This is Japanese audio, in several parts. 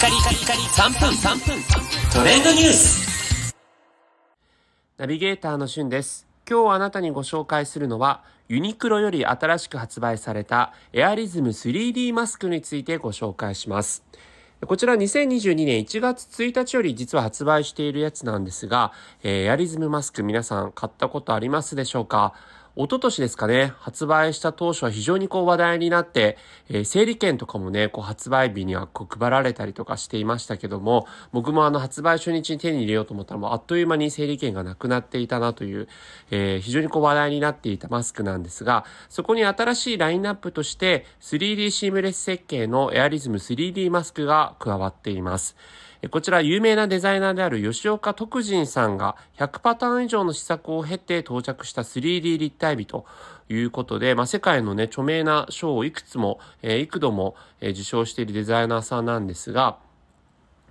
カリカリカリ3分3分トレンドニュースナビゲーターのしゅんです。今日あなたにご紹介するのは、ユニクロより新しく発売されたエアリズム 3D マスクについてご紹介します。こちら2022年1月1日より実は発売しているやつなんですが、えーエアリズムマスク皆さん買ったことありますでしょうか？一昨年ですかね、発売した当初は非常にこう話題になって、えー整理券とかもね、こう発売日にはこう配られたりとかしていましたけども、僕もあの発売初日に手に入れようと思ったらもうあっという間に整理券がなくなっていたなという、えー非常にこう話題になっていたマスクなんですが、そこに新しいラインナップとして 3D シームレス設計のエアリズム 3D マスクが加わっています。こちら有名なデザイナーである吉岡徳仁さんが100パターン以上の試作を経て到着した 3D 立体美ということで、まあ、世界のね、著名な賞をいくつも、えー幾度も、えー受賞しているデザイナーさんなんですが、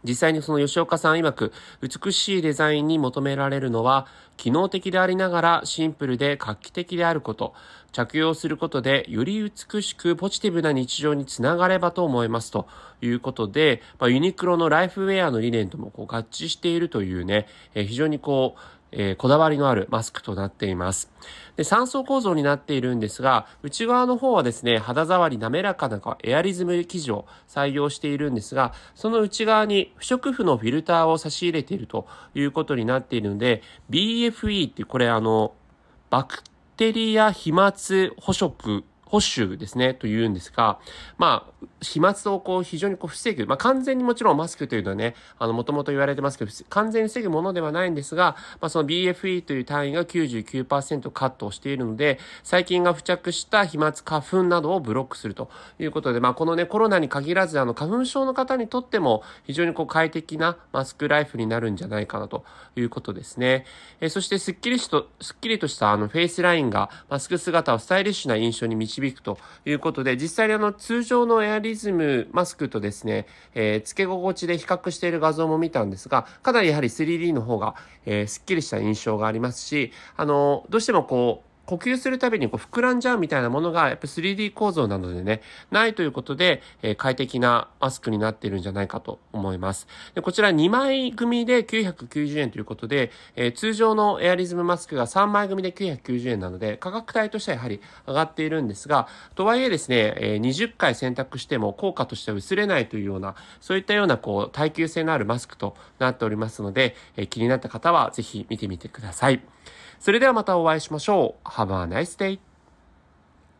実際にその吉岡さん曰く、美しいデザインに求められるのは、機能的でありながらシンプルで画期的であること、着用することでより美しくポジティブな日常につながればと思いますということで、まあ、ユニクロのライフウェアの理念ともこう合致しているというね、えー非常にこう、えーこだわりのあるマスクとなっています。で、3層構造になっているんですが、内側の方はですね、肌触り滑らかなエアリズム生地を採用しているんですが、その内側に不織布のフィルターを差し入れているということになっているので、BFE ってこれあの、バクテリア飛沫捕食、保守ですね、というんですが、まあ、飛沫をこう非常にこう防ぐ、まあ完全にもちろんマスクというのはね、あの、もともと言われてますけど、完全に防ぐものではないんですが、まあその BFE という単位が99%カットをしているので、細菌が付着した飛沫、花粉などをブロックするということで、まあこのね、コロナに限らず、あの、花粉症の方にとっても非常にこう快適なマスクライフになるんじゃないかなということですね。えーそしてすっきりしと、すっきりとしたあのフェイスラインがマスク姿をスタイリッシュな印象に導響くということで、実際にあの通常のエアリズムマスクとですね、えー付け心地で比較している画像も見たんですが、かなりやはり 3D の方が、えーすっきりした印象がありますし、あの、どうしてもこう、呼吸するたびにこう膨らんじゃうみたいなものがやっぱ 3D 構造なのでね、ないということで、えー快適なマスクになっているんじゃないかと思います。でこちら2枚組で990円ということで、えー通常のエアリズムマスクが3枚組で990円なので、価格帯としてはやはり上がっているんですが、とはいえですね、えー20回選択しても効果としては薄れないというような、そういったようなこう耐久性のあるマスクとなっておりますので、え気になった方はぜひ見てみてください。それではまたお会いしましょう。Have a nice day!